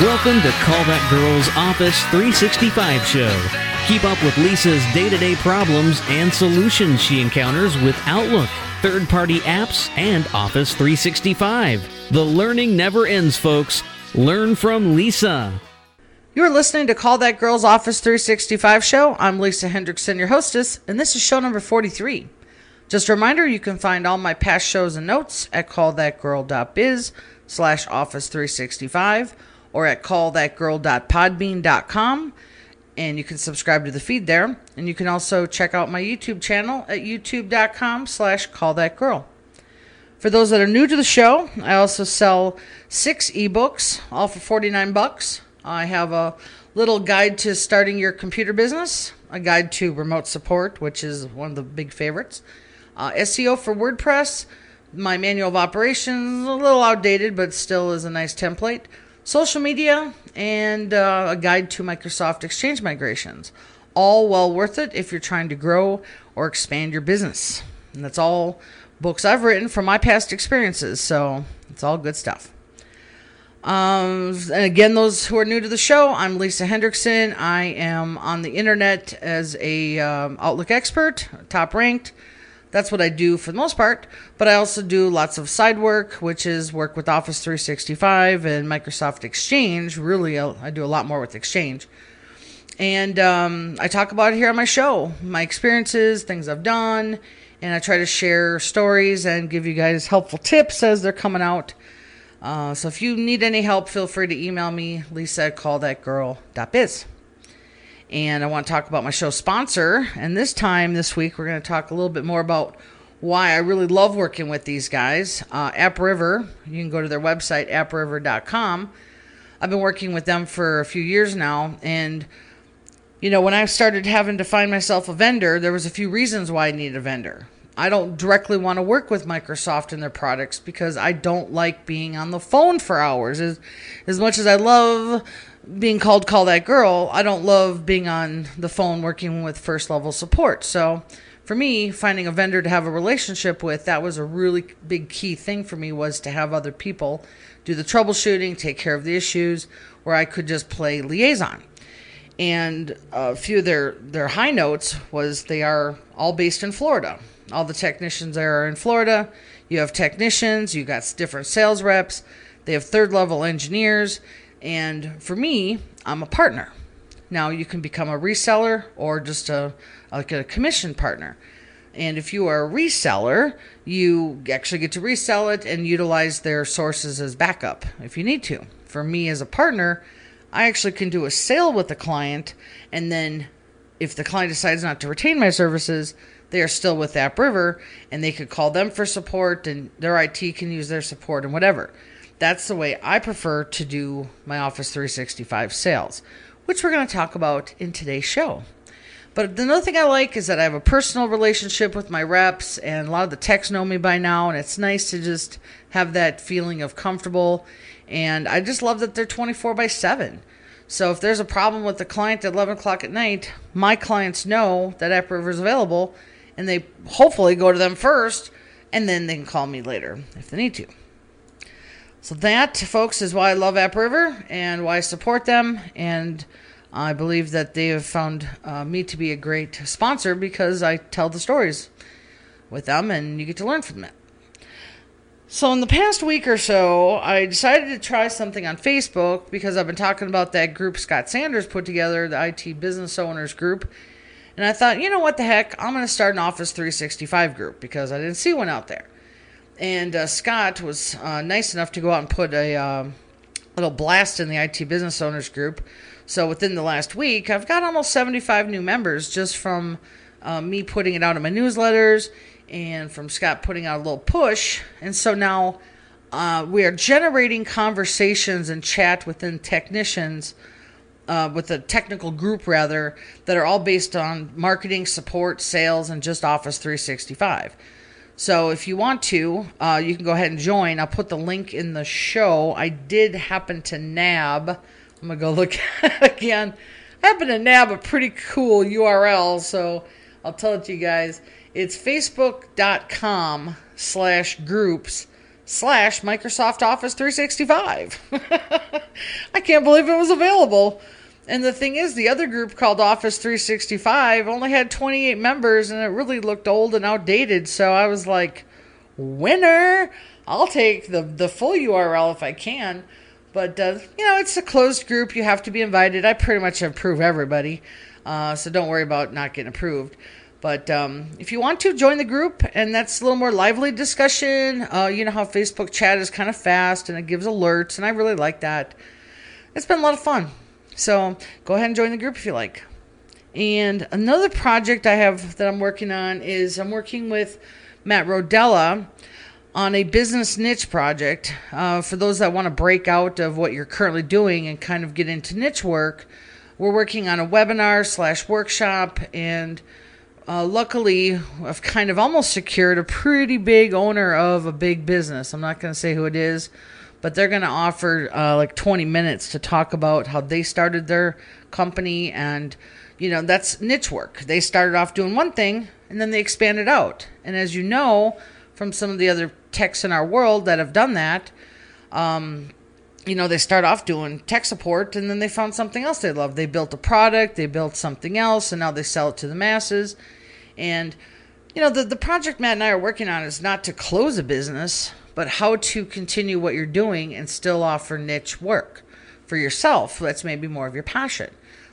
Welcome to Call That Girl's Office 365 show. Keep up with Lisa's day to day problems and solutions she encounters with Outlook, third party apps, and Office 365. The learning never ends, folks. Learn from Lisa. You're listening to Call That Girl's Office 365 show. I'm Lisa Hendrickson, your hostess, and this is show number 43. Just a reminder, you can find all my past shows and notes at callthatgirl.biz slash office 365 or at callthatgirl.podbean.com and you can subscribe to the feed there. And you can also check out my YouTube channel at youtube.com slash callthatgirl. For those that are new to the show, I also sell six ebooks, all for 49 bucks. I have a little guide to starting your computer business, a guide to remote support, which is one of the big favorites, uh, SEO for WordPress, my manual of operations, a little outdated, but still is a nice template, social media, and uh, a guide to Microsoft Exchange migrations. All well worth it if you're trying to grow or expand your business. And that's all books I've written from my past experiences, so it's all good stuff. Um, and again, those who are new to the show, I'm Lisa Hendrickson. I am on the internet as a um, Outlook expert, top ranked. That's what I do for the most part. But I also do lots of side work, which is work with Office 365 and Microsoft Exchange. Really, I do a lot more with Exchange. And um, I talk about it here on my show my experiences, things I've done, and I try to share stories and give you guys helpful tips as they're coming out. Uh, so if you need any help, feel free to email me, lisa at callthatgirl.biz. And I want to talk about my show sponsor. And this time, this week, we're going to talk a little bit more about why I really love working with these guys. Uh, AppRiver, you can go to their website, appriver.com. I've been working with them for a few years now. And, you know, when I started having to find myself a vendor, there was a few reasons why I needed a vendor. I don't directly want to work with Microsoft and their products because I don't like being on the phone for hours. As, as much as I love being called Call That Girl, I don't love being on the phone working with first level support. So for me, finding a vendor to have a relationship with, that was a really big key thing for me was to have other people do the troubleshooting, take care of the issues, where I could just play liaison. And a few of their, their high notes was they are all based in Florida. All the technicians there are in Florida. You have technicians, you got different sales reps, they have third level engineers, and for me, I'm a partner. Now you can become a reseller or just a like a commission partner. And if you are a reseller, you actually get to resell it and utilize their sources as backup if you need to. For me as a partner, I actually can do a sale with the client and then if the client decides not to retain my services, they are still with AppRiver and they could call them for support and their IT can use their support and whatever. That's the way I prefer to do my Office 365 sales, which we're going to talk about in today's show. But another thing I like is that I have a personal relationship with my reps, and a lot of the techs know me by now, and it's nice to just have that feeling of comfortable. And I just love that they're 24 by 7. So if there's a problem with the client at 11 o'clock at night, my clients know that AppRiver is available, and they hopefully go to them first, and then they can call me later if they need to. So that, folks, is why I love AppRiver and why I support them. And I believe that they have found uh, me to be a great sponsor because I tell the stories with them and you get to learn from it. So, in the past week or so, I decided to try something on Facebook because I've been talking about that group Scott Sanders put together, the IT Business Owners Group. And I thought, you know what the heck, I'm going to start an Office 365 group because I didn't see one out there. And uh, Scott was uh, nice enough to go out and put a uh, little blast in the IT Business Owners Group. So within the last week, I've got almost 75 new members just from uh, me putting it out in my newsletters and from Scott putting out a little push. And so now uh, we are generating conversations and chat within technicians, uh, with a technical group rather, that are all based on marketing, support, sales, and just Office 365. So if you want to, uh, you can go ahead and join. I'll put the link in the show. I did happen to nab. I'm gonna go look again. I happen to nab a pretty cool URL, so I'll tell it to you guys. It's facebook.com slash groups slash Microsoft Office 365. I can't believe it was available. And the thing is, the other group called Office 365 only had 28 members and it really looked old and outdated. So I was like, winner! I'll take the, the full URL if I can. But, uh, you know, it's a closed group. You have to be invited. I pretty much approve everybody. Uh, so don't worry about not getting approved. But um, if you want to join the group, and that's a little more lively discussion, uh, you know how Facebook chat is kind of fast and it gives alerts, and I really like that. It's been a lot of fun. So go ahead and join the group if you like. And another project I have that I'm working on is I'm working with Matt Rodella on a business niche project. Uh, for those that want to break out of what you're currently doing and kind of get into niche work, we're working on a webinar slash workshop and uh, luckily, I've kind of almost secured a pretty big owner of a big business. I'm not going to say who it is, but they're going to offer uh, like 20 minutes to talk about how they started their company. And, you know, that's niche work. They started off doing one thing and then they expanded out. And as you know from some of the other techs in our world that have done that, um, you know, they start off doing tech support and then they found something else they love. They built a product, they built something else, and now they sell it to the masses and, you know, the, the project Matt and I are working on is not to close a business, but how to continue what you're doing and still offer niche work for yourself. That's maybe more of your passion.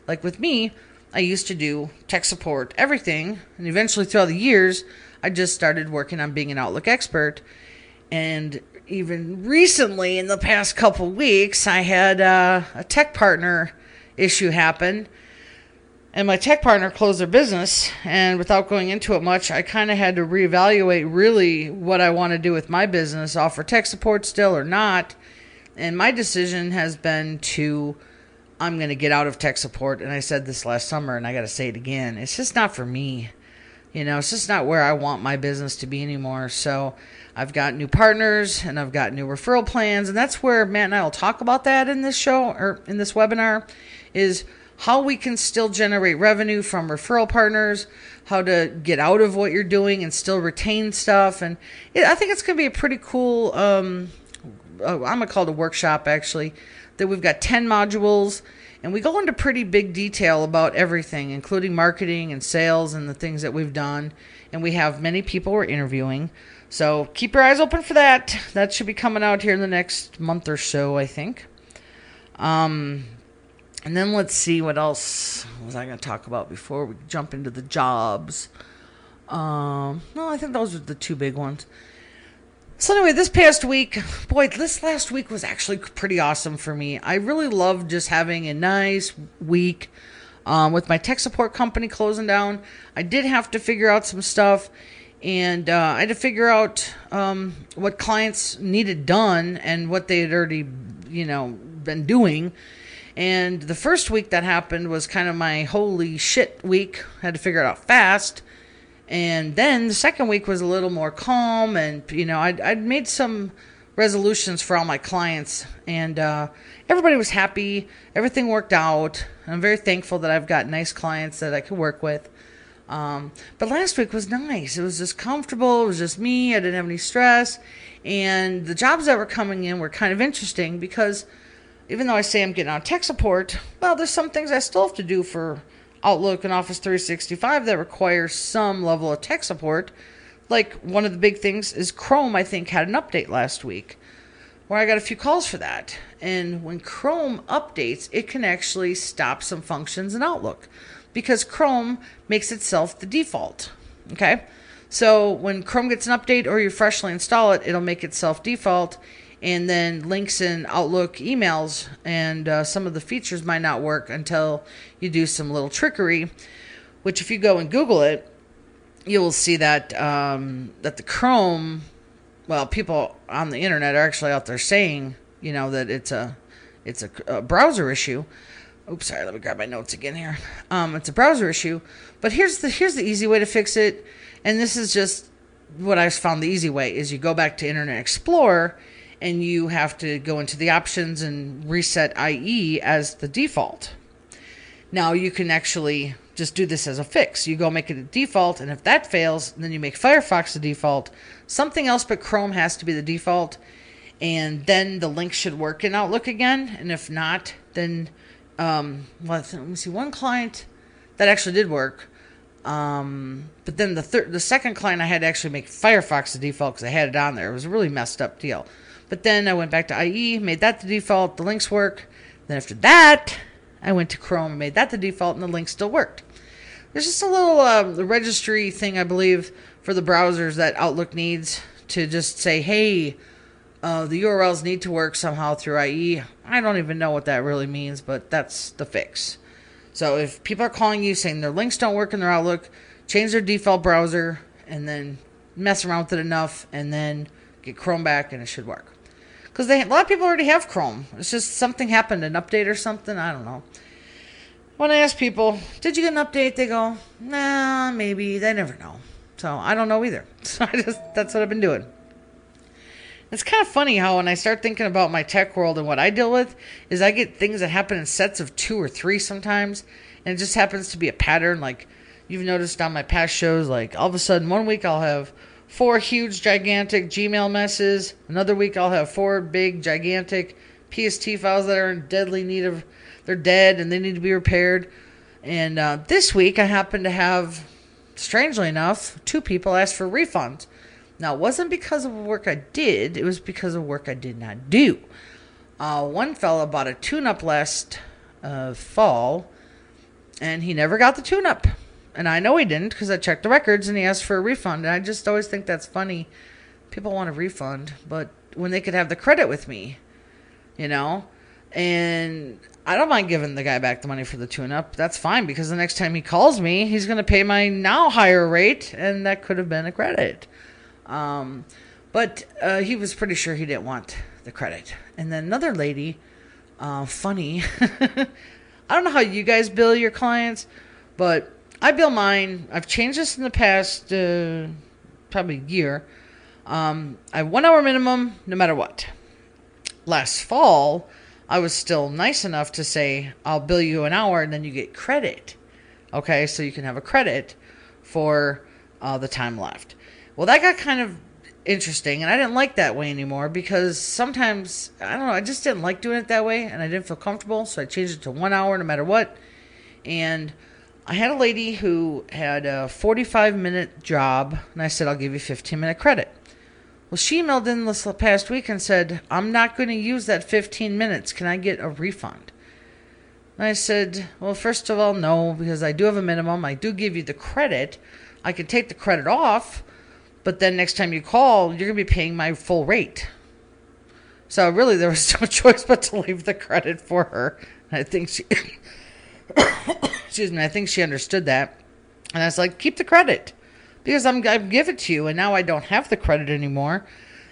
Like with me, I used to do tech support, everything. And eventually, throughout the years, I just started working on being an Outlook expert. And even recently, in the past couple weeks, I had uh, a tech partner issue happen and my tech partner closed their business and without going into it much i kind of had to reevaluate really what i want to do with my business offer tech support still or not. And my decision has been to i'm going to get out of tech support and i said this last summer and i got to say it again it's just not for me. You know it's just not where i want my business to be anymore. So i've got new partners and i've got new referral plans and that's where matt and i will talk about that in this show or in this webinar is how we can still generate revenue from referral partners, how to get out of what you're doing and still retain stuff. And it, I think it's going to be a pretty cool, um, uh, I'm going to call it a workshop actually, that we've got 10 modules and we go into pretty big detail about everything, including marketing and sales and the things that we've done. And we have many people we're interviewing. So keep your eyes open for that. That should be coming out here in the next month or so, I think. Um, and then let's see what else was I going to talk about before we jump into the jobs. Um, no, I think those are the two big ones. So anyway, this past week, boy, this last week was actually pretty awesome for me. I really loved just having a nice week um, with my tech support company closing down. I did have to figure out some stuff, and uh, I had to figure out um, what clients needed done and what they had already, you know, been doing and the first week that happened was kind of my holy shit week. I had to figure it out fast. And then the second week was a little more calm, and you know, I'd, I'd made some resolutions for all my clients, and uh, everybody was happy. Everything worked out. I'm very thankful that I've got nice clients that I can work with. Um, but last week was nice. It was just comfortable. It was just me. I didn't have any stress. And the jobs that were coming in were kind of interesting because even though I say I'm getting on tech support, well, there's some things I still have to do for Outlook and Office 365 that require some level of tech support. Like one of the big things is Chrome, I think, had an update last week where I got a few calls for that. And when Chrome updates, it can actually stop some functions in Outlook because Chrome makes itself the default. Okay? So when Chrome gets an update or you freshly install it, it'll make itself default and then links in Outlook emails, and uh, some of the features might not work until you do some little trickery. Which, if you go and Google it, you will see that um, that the Chrome, well, people on the internet are actually out there saying, you know, that it's a it's a, a browser issue. Oops, sorry. Let me grab my notes again here. Um, it's a browser issue, but here's the here's the easy way to fix it, and this is just what I found the easy way is you go back to Internet Explorer and you have to go into the options and reset IE as the default. Now you can actually just do this as a fix. You go make it a default, and if that fails, then you make Firefox the default. Something else but Chrome has to be the default, and then the link should work in Outlook again. And if not, then um, let me see. One client that actually did work. Um, but then the third, the second client, I had to actually make Firefox the default because I had it on there. It was a really messed up deal. But then I went back to IE, made that the default. The links work. Then after that, I went to Chrome made that the default, and the link still worked. There's just a little uh, registry thing, I believe, for the browsers that Outlook needs to just say, hey, uh, the URLs need to work somehow through IE. I don't even know what that really means, but that's the fix. So if people are calling you saying their links don't work in their Outlook, change their default browser and then mess around with it enough and then get Chrome back and it should work. Because a lot of people already have Chrome. It's just something happened, an update or something. I don't know. When I ask people, did you get an update? They go, nah, maybe. They never know. So I don't know either. So I just that's what I've been doing. It's kind of funny how when I start thinking about my tech world and what I deal with, is I get things that happen in sets of two or three sometimes, and it just happens to be a pattern. Like you've noticed on my past shows, like all of a sudden one week I'll have four huge gigantic Gmail messes. Another week I'll have four big gigantic PST files that are in deadly need of they're dead and they need to be repaired. And uh, this week I happen to have, strangely enough, two people ask for refunds. Now, it wasn't because of work I did, it was because of work I did not do. Uh, one fella bought a tune up last uh, fall, and he never got the tune up. And I know he didn't because I checked the records and he asked for a refund. And I just always think that's funny. People want a refund, but when they could have the credit with me, you know? And I don't mind giving the guy back the money for the tune up. That's fine because the next time he calls me, he's going to pay my now higher rate, and that could have been a credit. Um, but uh, he was pretty sure he didn't want the credit. And then another lady, uh, funny. I don't know how you guys bill your clients, but I bill mine. I've changed this in the past uh, probably year. Um, I have one hour minimum no matter what. Last fall, I was still nice enough to say, I'll bill you an hour and then you get credit. Okay, so you can have a credit for uh, the time left. Well, that got kind of interesting, and I didn't like that way anymore because sometimes I don't know, I just didn't like doing it that way, and I didn't feel comfortable, so I changed it to one hour no matter what. And I had a lady who had a 45 minute job, and I said, I'll give you 15 minute credit. Well, she emailed in this past week and said, I'm not going to use that 15 minutes. Can I get a refund? And I said, Well, first of all, no, because I do have a minimum. I do give you the credit. I can take the credit off, but then next time you call, you're going to be paying my full rate. So really, there was no choice but to leave the credit for her. I think she, excuse me, I think she understood that, and I was like, keep the credit because I'm I'm give it to you, and now I don't have the credit anymore.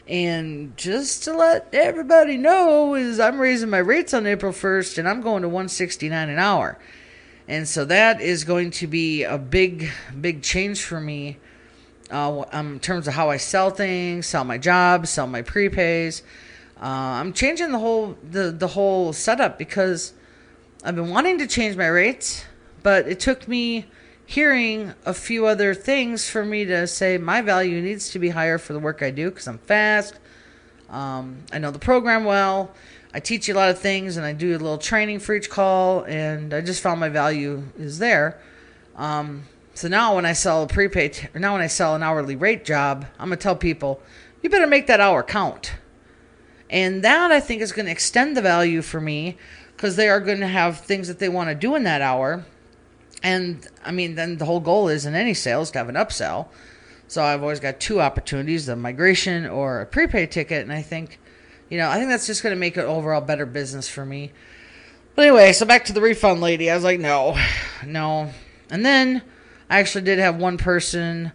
And just to let everybody know is I'm raising my rates on April 1st, and I'm going to 169 an hour. And so that is going to be a big, big change for me uh, um, in terms of how I sell things, sell my jobs, sell my prepays. Uh, I'm changing the whole the the whole setup because I've been wanting to change my rates, but it took me hearing a few other things for me to say my value needs to be higher for the work I do because I'm fast. Um, I know the program well. I teach you a lot of things and I do a little training for each call, and I just found my value is there. Um, so now when I sell a prepaid, or now when I sell an hourly rate job, I'm gonna tell people, you better make that hour count. And that I think is going to extend the value for me because they are going to have things that they want to do in that hour. And I mean, then the whole goal is in any sales to have an upsell. So I've always got two opportunities the migration or a prepaid ticket. And I think, you know, I think that's just going to make it overall better business for me. But anyway, so back to the refund lady. I was like, no, no. And then I actually did have one person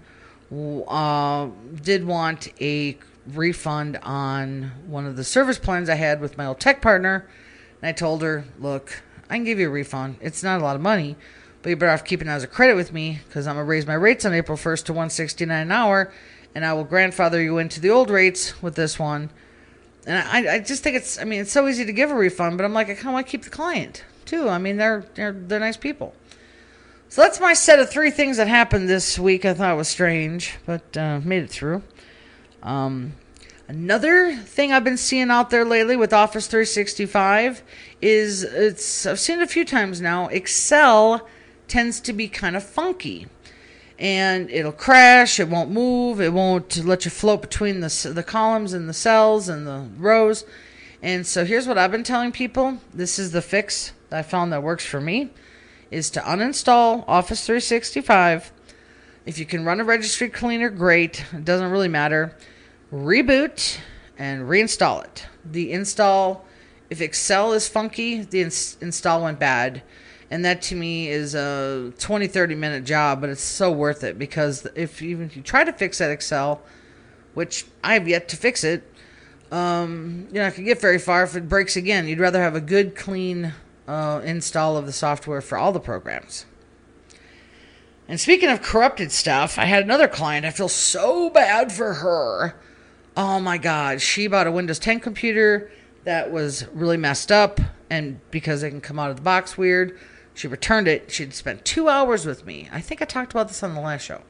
uh, did want a refund on one of the service plans I had with my old tech partner. And I told her, look, I can give you a refund. It's not a lot of money, but you're better off keeping it as a credit with me because I'm going to raise my rates on April 1st to 169 an hour, and I will grandfather you into the old rates with this one. And I, I just think it's, I mean, it's so easy to give a refund, but I'm like, I kind of want to keep the client too. I mean, they're, they're, they're nice people. So that's my set of three things that happened this week. I thought was strange, but uh, made it through. Um, another thing I've been seeing out there lately with Office 365 is it's I've seen it a few times now. Excel tends to be kind of funky and it'll crash. It won't move. It won't let you float between the the columns and the cells and the rows. And so here's what I've been telling people. This is the fix that I found that works for me is to uninstall Office 365. If you can run a registry cleaner, great. It doesn't really matter. Reboot and reinstall it. The install, if Excel is funky, the ins- install went bad and that to me is a 20 30 minute job but it's so worth it because if even if you try to fix that excel which i have yet to fix it um, you're not going to get very far if it breaks again you'd rather have a good clean uh, install of the software for all the programs and speaking of corrupted stuff i had another client i feel so bad for her oh my god she bought a windows 10 computer that was really messed up and because it can come out of the box weird she returned it. She'd spent two hours with me. I think I talked about this on the last show.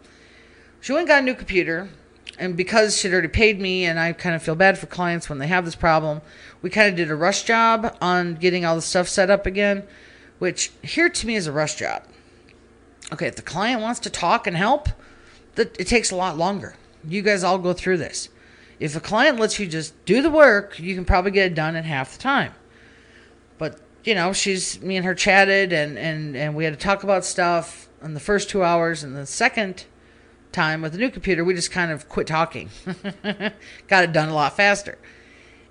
She went and got a new computer. And because she'd already paid me, and I kind of feel bad for clients when they have this problem, we kind of did a rush job on getting all the stuff set up again, which here to me is a rush job. Okay, if the client wants to talk and help, that it takes a lot longer. You guys all go through this. If a client lets you just do the work, you can probably get it done in half the time. But you know, she's me and her chatted and and and we had to talk about stuff in the first two hours, and the second time with the new computer, we just kind of quit talking. Got it done a lot faster.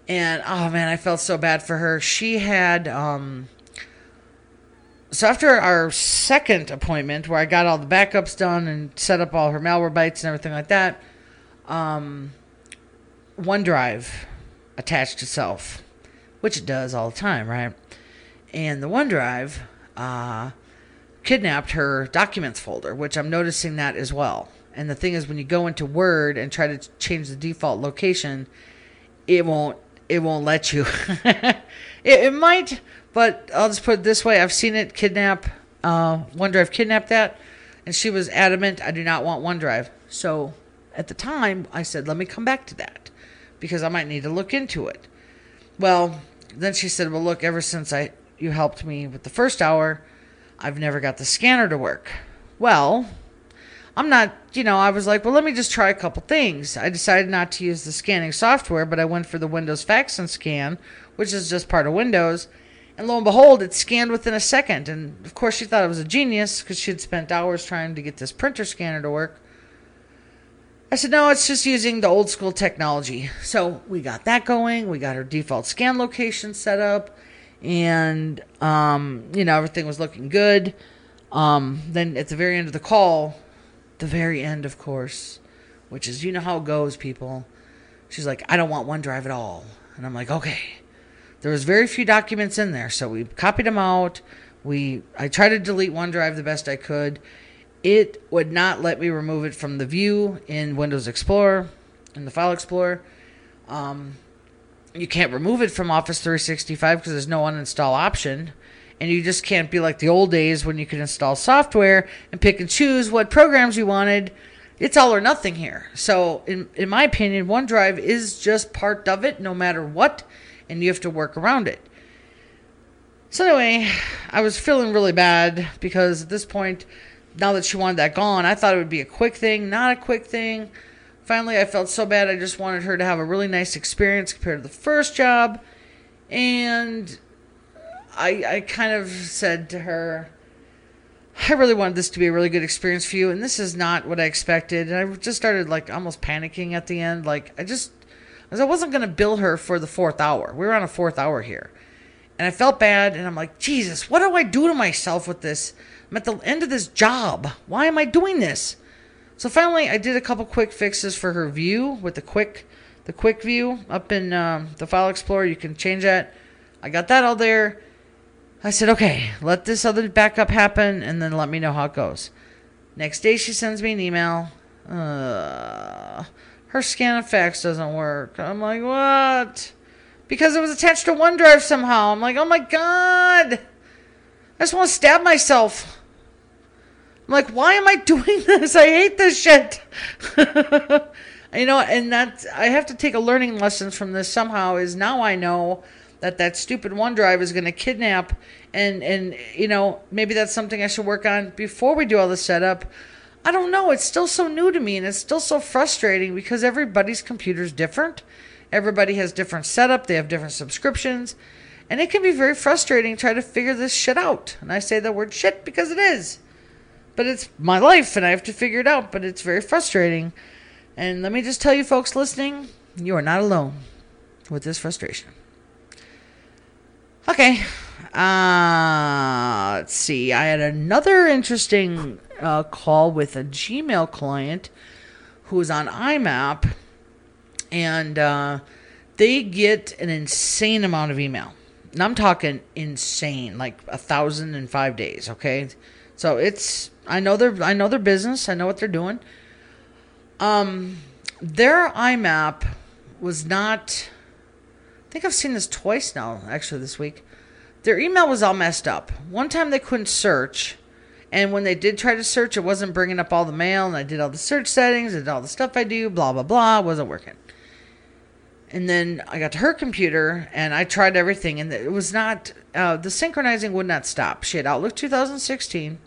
And oh man, I felt so bad for her. She had um so after our second appointment where I got all the backups done and set up all her Malwarebytes and everything like that, um OneDrive attached itself, which it does all the time, right? and the OneDrive uh, kidnapped her documents folder, which I'm noticing that as well. And the thing is, when you go into Word and try to change the default location, it won't it won't let you. it, it, might, but I'll just put it this way: I've seen it kidnap uh, OneDrive kidnap that, and she was adamant I do not want OneDrive. So at the time, I said, let me come back to that because I might need to look into it. Well, then she said, well, look, ever since I you helped me with the first hour. I've never got the scanner to work. Well, I'm not, you know, I was like, well, let me just try a couple things. I decided not to use the scanning software, but I went for the Windows Fax and Scan, which is just part of Windows. And lo and behold, it scanned within a second. And of course, she thought it was a genius because she had spent hours trying to get this printer scanner to work. I said, no, it's just using the old school technology. So we got that going. We got her default scan location set up and um, you know everything was looking good. Um, then at the very end of the call, the very end, of course, which is you know how it goes, people. She's like, I don't want OneDrive at all, and I'm like, okay. There was very few documents in there, so we copied them out. We I tried to delete OneDrive the best I could. It would not let me remove it from the view in Windows Explorer, in the File Explorer. Um, you can't remove it from Office 365 because there's no uninstall option. And you just can't be like the old days when you could install software and pick and choose what programs you wanted. It's all or nothing here. So, in, in my opinion, OneDrive is just part of it no matter what, and you have to work around it. So, anyway, I was feeling really bad because at this point, now that she wanted that gone, I thought it would be a quick thing, not a quick thing. Finally, I felt so bad. I just wanted her to have a really nice experience compared to the first job. And I, I kind of said to her, I really wanted this to be a really good experience for you, and this is not what I expected. And I just started like almost panicking at the end. Like I just, I wasn't going to bill her for the fourth hour. We were on a fourth hour here, and I felt bad. And I'm like, Jesus, what do I do to myself with this? I'm at the end of this job. Why am I doing this? So finally, I did a couple quick fixes for her view with the quick, the quick view up in um, the File Explorer. You can change that. I got that all there. I said, okay, let this other backup happen, and then let me know how it goes. Next day, she sends me an email. Uh, her scan fax doesn't work. I'm like, what? Because it was attached to OneDrive somehow. I'm like, oh my god. I just want to stab myself. I'm like, why am I doing this? I hate this shit. you know, and that I have to take a learning lesson from this somehow. Is now I know that that stupid OneDrive is going to kidnap, and and you know maybe that's something I should work on before we do all the setup. I don't know. It's still so new to me, and it's still so frustrating because everybody's computer is different. Everybody has different setup. They have different subscriptions. And it can be very frustrating to try to figure this shit out. And I say the word shit because it is. But it's my life and I have to figure it out. But it's very frustrating. And let me just tell you, folks listening, you are not alone with this frustration. Okay. Uh, let's see. I had another interesting uh, call with a Gmail client who is on IMAP. And uh, they get an insane amount of email and I'm talking insane, like a thousand in five days. Okay, so it's I know their I know their business. I know what they're doing. Um, their IMAP was not. I think I've seen this twice now. Actually, this week, their email was all messed up. One time they couldn't search, and when they did try to search, it wasn't bringing up all the mail. And I did all the search settings, and all the stuff I do, blah blah blah, wasn't working. And then I got to her computer and I tried everything, and it was not, uh, the synchronizing would not stop. She had Outlook 2016.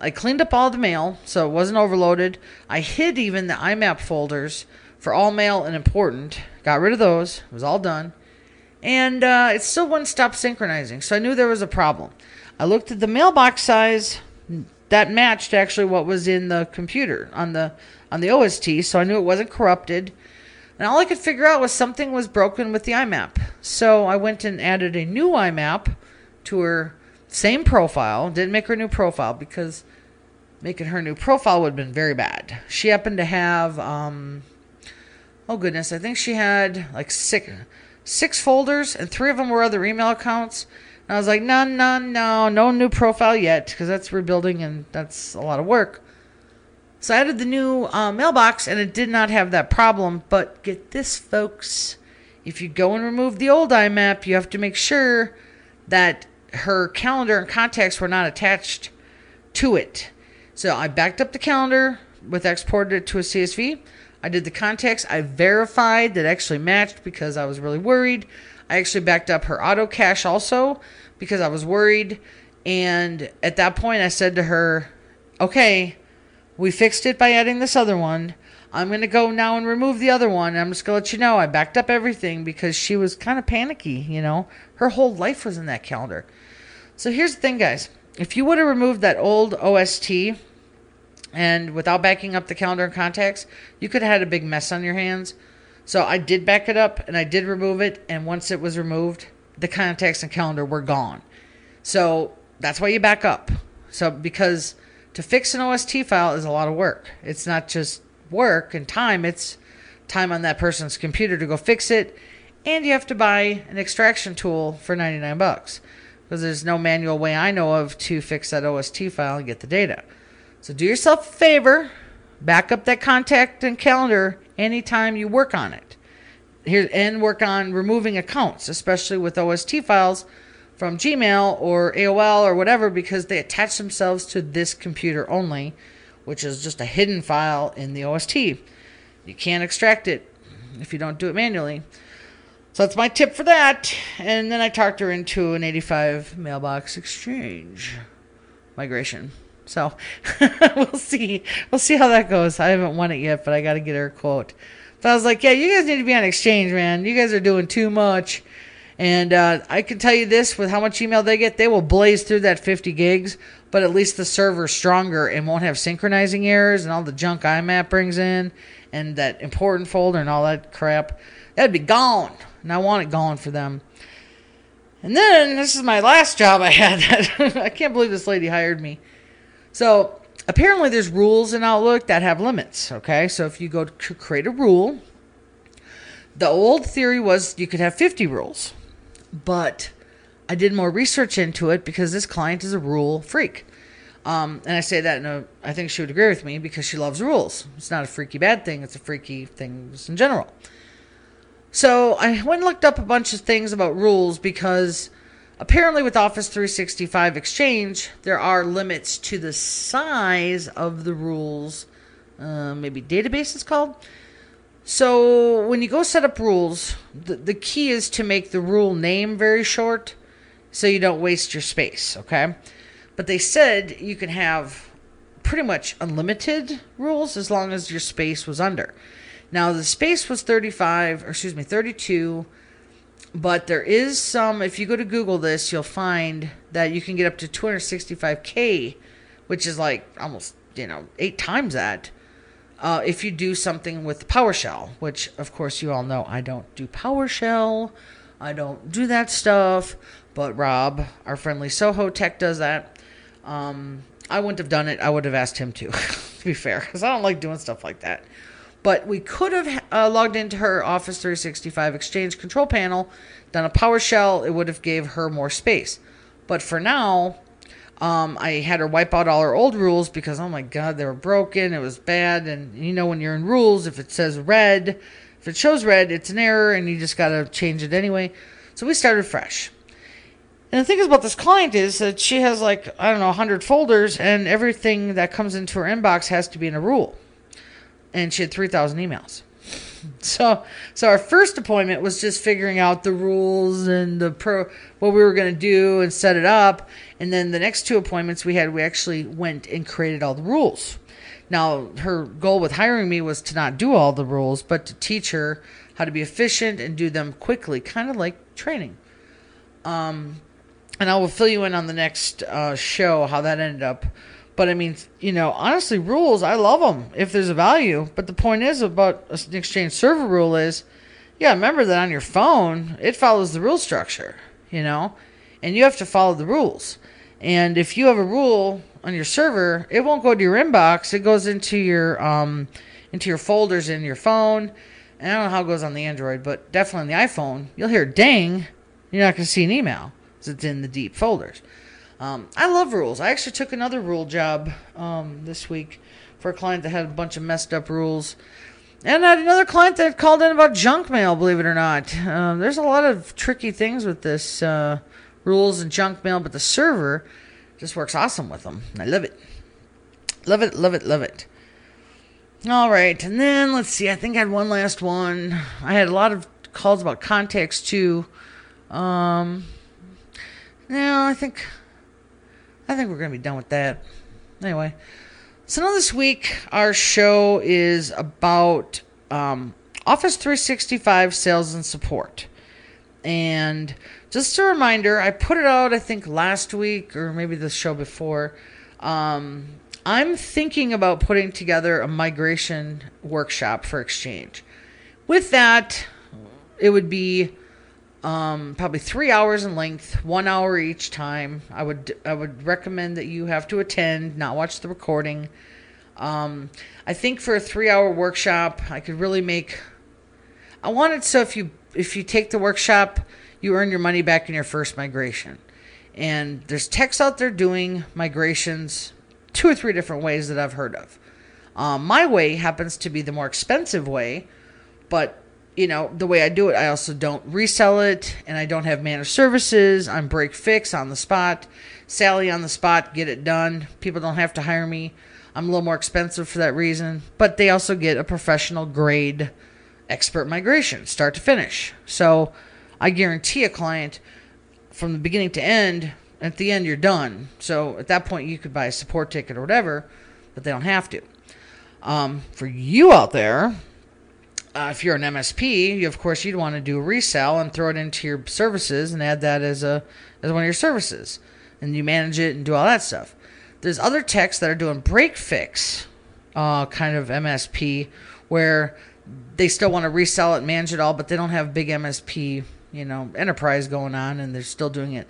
I cleaned up all the mail so it wasn't overloaded. I hid even the IMAP folders for all mail and important. Got rid of those. It was all done. And uh, it still wouldn't stop synchronizing. So I knew there was a problem. I looked at the mailbox size. That matched actually what was in the computer on the on the OST, so I knew it wasn't corrupted. And all I could figure out was something was broken with the IMAP. So I went and added a new IMAP to her same profile. Didn't make her new profile because making her new profile would have been very bad. She happened to have, um, oh goodness, I think she had like six, six folders, and three of them were other email accounts. And I was like, no, no, no, no new profile yet because that's rebuilding and that's a lot of work. So I added the new uh, mailbox and it did not have that problem. But get this, folks. If you go and remove the old IMAP, you have to make sure that her calendar and contacts were not attached to it. So I backed up the calendar with exported it to a CSV. I did the contacts. I verified that actually matched because I was really worried. I actually backed up her auto cache also because I was worried. And at that point, I said to her, okay, we fixed it by adding this other one. I'm going to go now and remove the other one. I'm just going to let you know I backed up everything because she was kind of panicky, you know. Her whole life was in that calendar. So here's the thing, guys. If you would have removed that old OST and without backing up the calendar and contacts, you could have had a big mess on your hands. So I did back it up and I did remove it. And once it was removed, the contacts and calendar were gone. So that's why you back up. So because to fix an OST file is a lot of work. It's not just work and time, it's time on that person's computer to go fix it. And you have to buy an extraction tool for 99 bucks because there's no manual way I know of to fix that OST file and get the data. So do yourself a favor, back up that contact and calendar anytime you work on it. Here and work on removing accounts, especially with OST files from Gmail or AOL or whatever because they attach themselves to this computer only, which is just a hidden file in the OST. You can't extract it if you don't do it manually. So that's my tip for that. And then I talked her into an 85 mailbox exchange migration. So we'll see. We'll see how that goes. I haven't won it yet, but I got to get her a quote. So I was like, yeah, you guys need to be on exchange, man. You guys are doing too much. And uh, I can tell you this with how much email they get, they will blaze through that 50 gigs, but at least the server's stronger and won't have synchronizing errors and all the junk IMAP brings in and that important folder and all that crap. That'd be gone. And I want it gone for them. And then this is my last job I had. I can't believe this lady hired me. So apparently there's rules in Outlook that have limits. Okay, so if you go to create a rule, the old theory was you could have 50 rules. But I did more research into it because this client is a rule freak. Um, and I say that in a, I think she would agree with me because she loves rules. It's not a freaky bad thing, it's a freaky thing in general. So I went and looked up a bunch of things about rules because apparently with Office 365 Exchange, there are limits to the size of the rules. Uh, maybe database is called. So when you go set up rules, the, the key is to make the rule name very short so you don't waste your space, okay? But they said you can have pretty much unlimited rules as long as your space was under. Now the space was 35, or excuse me, 32, but there is some if you go to Google this, you'll find that you can get up to 265k, which is like almost, you know, 8 times that. Uh, if you do something with PowerShell, which of course you all know I don't do PowerShell, I don't do that stuff, but Rob, our friendly Soho Tech, does that. Um, I wouldn't have done it. I would have asked him to, to be fair, because I don't like doing stuff like that. But we could have uh, logged into her Office 365 Exchange control panel, done a PowerShell. It would have gave her more space. But for now, um, I had her wipe out all her old rules because oh my god, they were broken. It was bad, and you know when you're in rules, if it says red, if it shows red, it's an error, and you just gotta change it anyway. So we started fresh. And the thing is about this client is that she has like I don't know 100 folders, and everything that comes into her inbox has to be in a rule. And she had 3,000 emails. So, so our first appointment was just figuring out the rules and the pro what we were going to do and set it up. And then the next two appointments we had, we actually went and created all the rules. Now, her goal with hiring me was to not do all the rules, but to teach her how to be efficient and do them quickly, kind of like training. Um, and I will fill you in on the next uh, show how that ended up. But I mean, you know, honestly, rules, I love them if there's a value. But the point is about an exchange server rule is, yeah, remember that on your phone, it follows the rule structure, you know, and you have to follow the rules. And if you have a rule on your server, it won't go to your inbox. It goes into your um, into your folders in your phone. And I don't know how it goes on the Android, but definitely on the iPhone, you'll hear ding. You're not going to see an email because it's in the deep folders. Um, I love rules. I actually took another rule job um, this week for a client that had a bunch of messed up rules. And I had another client that called in about junk mail, believe it or not. Um, there's a lot of tricky things with this uh, rules and junk mail, but the server just works awesome with them. I love it. Love it, love it, love it. All right, and then let's see. I think I had one last one. I had a lot of calls about context too. Um, no, I think I think we're going to be done with that. Anyway, so now this week our show is about um, Office 365 sales and support. And just a reminder, I put it out, I think, last week or maybe the show before. Um, I'm thinking about putting together a migration workshop for Exchange. With that, it would be um, probably three hours in length, one hour each time. I would I would recommend that you have to attend, not watch the recording. Um, I think for a three hour workshop, I could really make. I want it so if you if you take the workshop, you earn your money back in your first migration. And there's techs out there doing migrations two or three different ways that I've heard of. Um, my way happens to be the more expensive way, but you know, the way I do it, I also don't resell it and I don't have managed services. I'm break fix on the spot, Sally on the spot, get it done. People don't have to hire me. I'm a little more expensive for that reason, but they also get a professional grade expert migration, start to finish. So I guarantee a client from the beginning to end, at the end, you're done. So at that point, you could buy a support ticket or whatever, but they don't have to. Um, for you out there, uh, if you're an MSP, you, of course you'd want to do a resell and throw it into your services and add that as a as one of your services, and you manage it and do all that stuff. There's other techs that are doing break fix, uh, kind of MSP, where they still want to resell it, manage it all, but they don't have big MSP, you know, enterprise going on, and they're still doing it.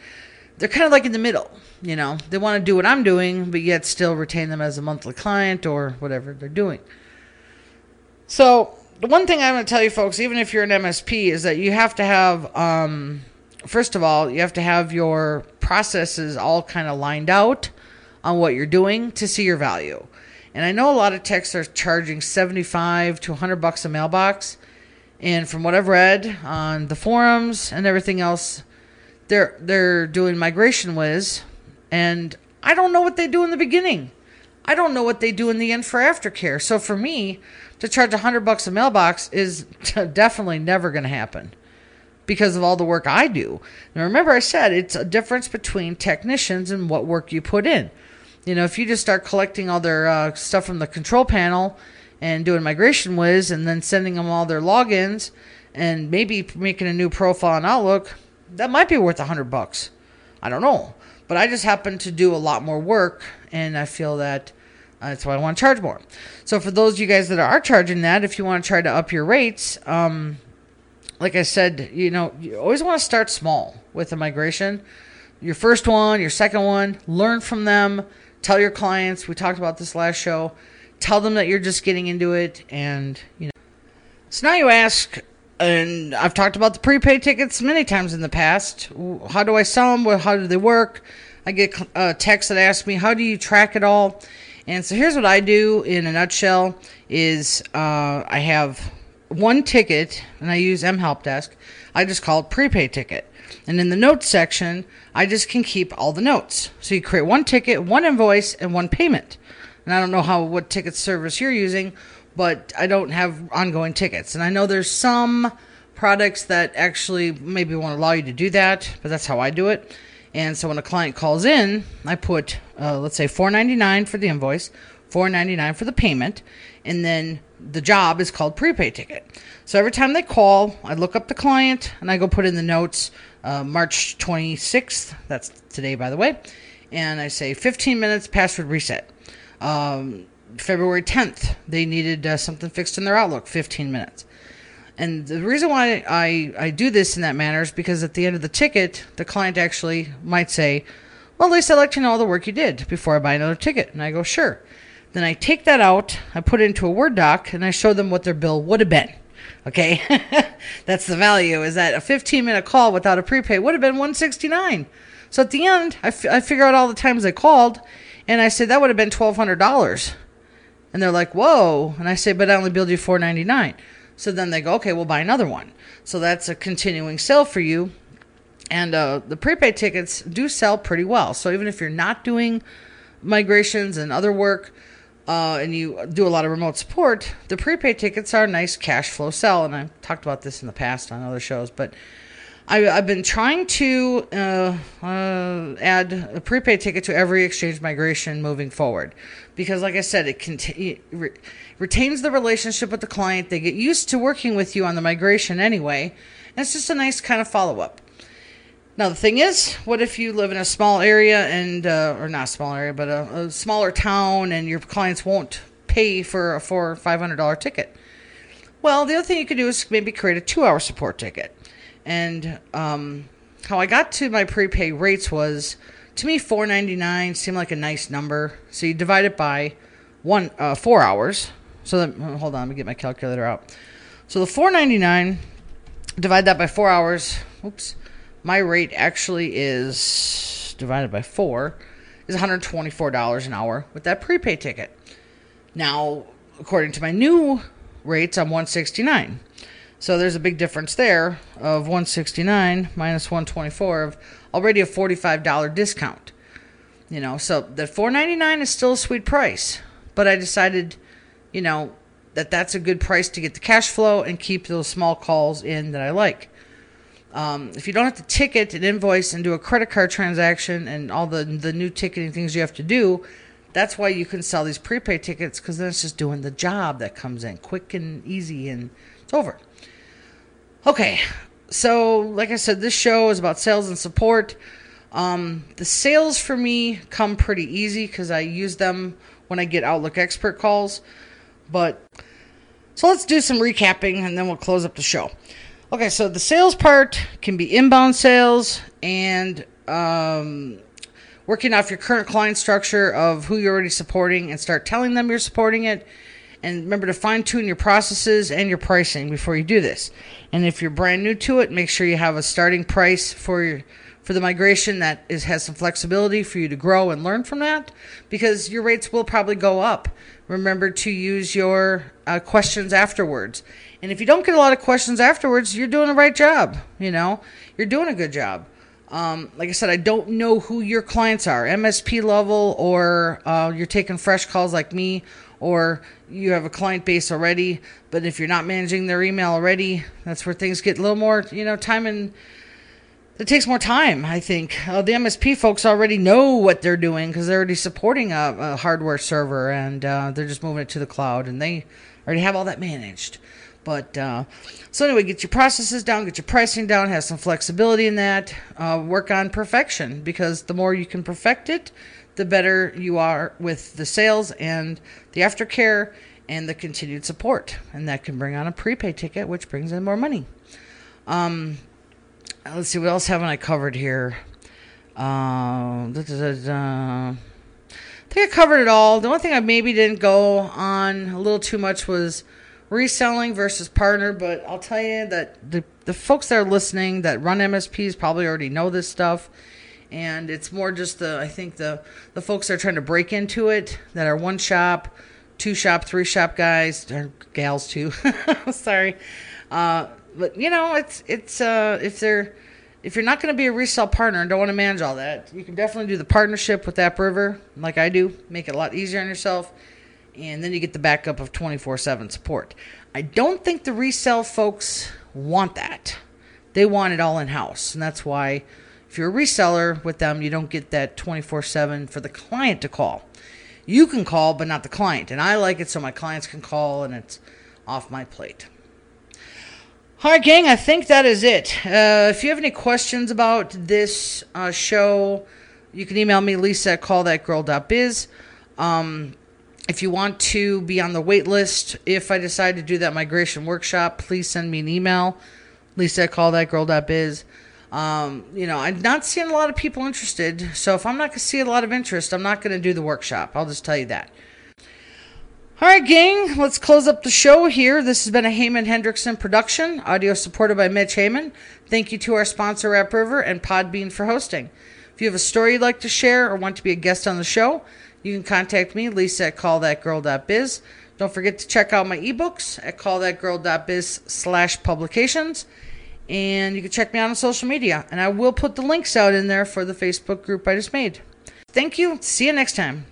They're kind of like in the middle, you know. They want to do what I'm doing, but yet still retain them as a monthly client or whatever they're doing. So the one thing I'm going to tell you folks, even if you're an MSP, is that you have to have, um, first of all, you have to have your processes all kind of lined out on what you're doing to see your value. And I know a lot of techs are charging 75 to 100 bucks a mailbox. And from what I've read on the forums and everything else, they're they're doing MigrationWiz, and I don't know what they do in the beginning. I don't know what they do in the end for aftercare. So for me, to charge a hundred bucks a mailbox is definitely never going to happen because of all the work I do. Now remember, I said it's a difference between technicians and what work you put in. You know, if you just start collecting all their uh, stuff from the control panel and doing MigrationWiz and then sending them all their logins and maybe making a new profile in Outlook, that might be worth a hundred bucks. I don't know, but I just happen to do a lot more work, and I feel that uh, that's why I want to charge more. So for those of you guys that are charging that, if you want to try to up your rates, um, like I said, you know, you always want to start small with a migration. Your first one, your second one, learn from them. Tell your clients. We talked about this last show. Tell them that you're just getting into it, and you know. So now you ask, and I've talked about the prepaid tickets many times in the past. How do I sell them? How do they work? I get uh, texts that ask me, "How do you track it all?" And so here's what I do in a nutshell: is uh, I have one ticket, and I use mHelpDesk. I just call it prepaid ticket, and in the notes section, I just can keep all the notes. So you create one ticket, one invoice, and one payment. And I don't know how what ticket service you're using but I don't have ongoing tickets. And I know there's some products that actually maybe won't allow you to do that, but that's how I do it. And so when a client calls in, I put uh, let's say 4.99 for the invoice, 4.99 for the payment, and then the job is called prepaid ticket. So every time they call, I look up the client and I go put in the notes uh, March 26th. That's today, by the way. And I say 15 minutes password reset. Um, February 10th, they needed uh, something fixed in their Outlook, 15 minutes. And the reason why I, I do this in that manner is because at the end of the ticket, the client actually might say, Well, at least I'd like to know all the work you did before I buy another ticket. And I go, Sure. Then I take that out, I put it into a Word doc, and I show them what their bill would have been. Okay? That's the value, is that a 15 minute call without a prepaid would have been 169 So at the end, I, f- I figure out all the times they called, and I said that would have been $1,200. And they're like, whoa. And I say, but I only billed you four ninety nine. So then they go, okay, we'll buy another one. So that's a continuing sale for you. And uh, the prepaid tickets do sell pretty well. So even if you're not doing migrations and other work, uh, and you do a lot of remote support, the prepaid tickets are a nice cash flow sell. And I've talked about this in the past on other shows, but I, have been trying to uh, uh, add a prepaid ticket to every exchange migration moving forward because, like I said, it, cont- re- retains the relationship with the client. They get used to working with you on the migration anyway, and it's just a nice kind of follow up. Now the thing is, what if you live in a small area and, uh, or not a small area, but a, a smaller town, and your clients won't pay for a four or five hundred dollar ticket? Well, the other thing you could do is maybe create a two hour support ticket. And um, how I got to my prepay rates was to me 4.99 seemed like a nice number. So you divide it by one uh, four hours. So that, hold on, let me get my calculator out. So the 4.99 divide that by four hours. Oops, my rate actually is divided by four is $124 an hour with that prepaid ticket. Now, according to my new rates, I'm 169. So there's a big difference there of 169 minus 124 of already a $45 discount. You know, so that 4.99 is still a sweet price, but I decided, you know, that that's a good price to get the cash flow and keep those small calls in that I like. Um, if you don't have to ticket an invoice and do a credit card transaction and all the the new ticketing things you have to do, that's why you can sell these prepaid tickets because then it's just doing the job that comes in quick and easy and it's over. Okay, so like I said, this show is about sales and support. Um, the sales for me come pretty easy because I use them when I get Outlook expert calls. But so let's do some recapping and then we'll close up the show. Okay, so the sales part can be inbound sales and um, working off your current client structure of who you're already supporting and start telling them you're supporting it and remember to fine tune your processes and your pricing before you do this. And if you're brand new to it, make sure you have a starting price for your for the migration that is has some flexibility for you to grow and learn from that because your rates will probably go up. Remember to use your uh, questions afterwards. And if you don't get a lot of questions afterwards, you're doing the right job. You know, you're doing a good job. Um, like I said, I don't know who your clients are, MSP level, or uh, you're taking fresh calls like me, or you have a client base already. But if you're not managing their email already, that's where things get a little more, you know, time and it takes more time. I think uh, the MSP folks already know what they're doing because they're already supporting a, a hardware server and uh, they're just moving it to the cloud and they already have all that managed. But uh, so anyway, get your processes down, get your pricing down, have some flexibility in that. Uh, work on perfection because the more you can perfect it, the better you are with the sales and the aftercare and the continued support, and that can bring on a prepaid ticket, which brings in more money. Um, let's see what else haven't I covered here. Uh, da, da, da, I think I covered it all. The only thing I maybe didn't go on a little too much was reselling versus partner, but I'll tell you that the, the folks that are listening that run MSPs probably already know this stuff. And it's more just the, I think the, the folks that are trying to break into it that are one shop, two shop, three shop guys, or gals too. Sorry. Uh, but you know, it's, it's, uh, if they're, if you're not going to be a resale partner and don't want to manage all that, you can definitely do the partnership with AppRiver, like I do. Make it a lot easier on yourself and then you get the backup of 24 7 support. I don't think the resale folks want that. They want it all in house. And that's why, if you're a reseller with them, you don't get that 24 7 for the client to call. You can call, but not the client. And I like it so my clients can call and it's off my plate. All right, gang, I think that is it. Uh, if you have any questions about this uh, show, you can email me, lisa at callthatgirl.biz. Um, if you want to be on the wait list, if I decide to do that migration workshop, please send me an email. Lisa at callthatgirl.biz. Um, you know, I'm not seeing a lot of people interested. So if I'm not going to see a lot of interest, I'm not going to do the workshop. I'll just tell you that. All right, gang, let's close up the show here. This has been a Heyman Hendrickson production, audio supported by Mitch Heyman. Thank you to our sponsor, AppRiver, and Podbean for hosting. If you have a story you'd like to share or want to be a guest on the show, you can contact me, Lisa at callthatgirl.biz. Don't forget to check out my ebooks at callthatgirl.biz slash publications. And you can check me out on social media. And I will put the links out in there for the Facebook group I just made. Thank you. See you next time.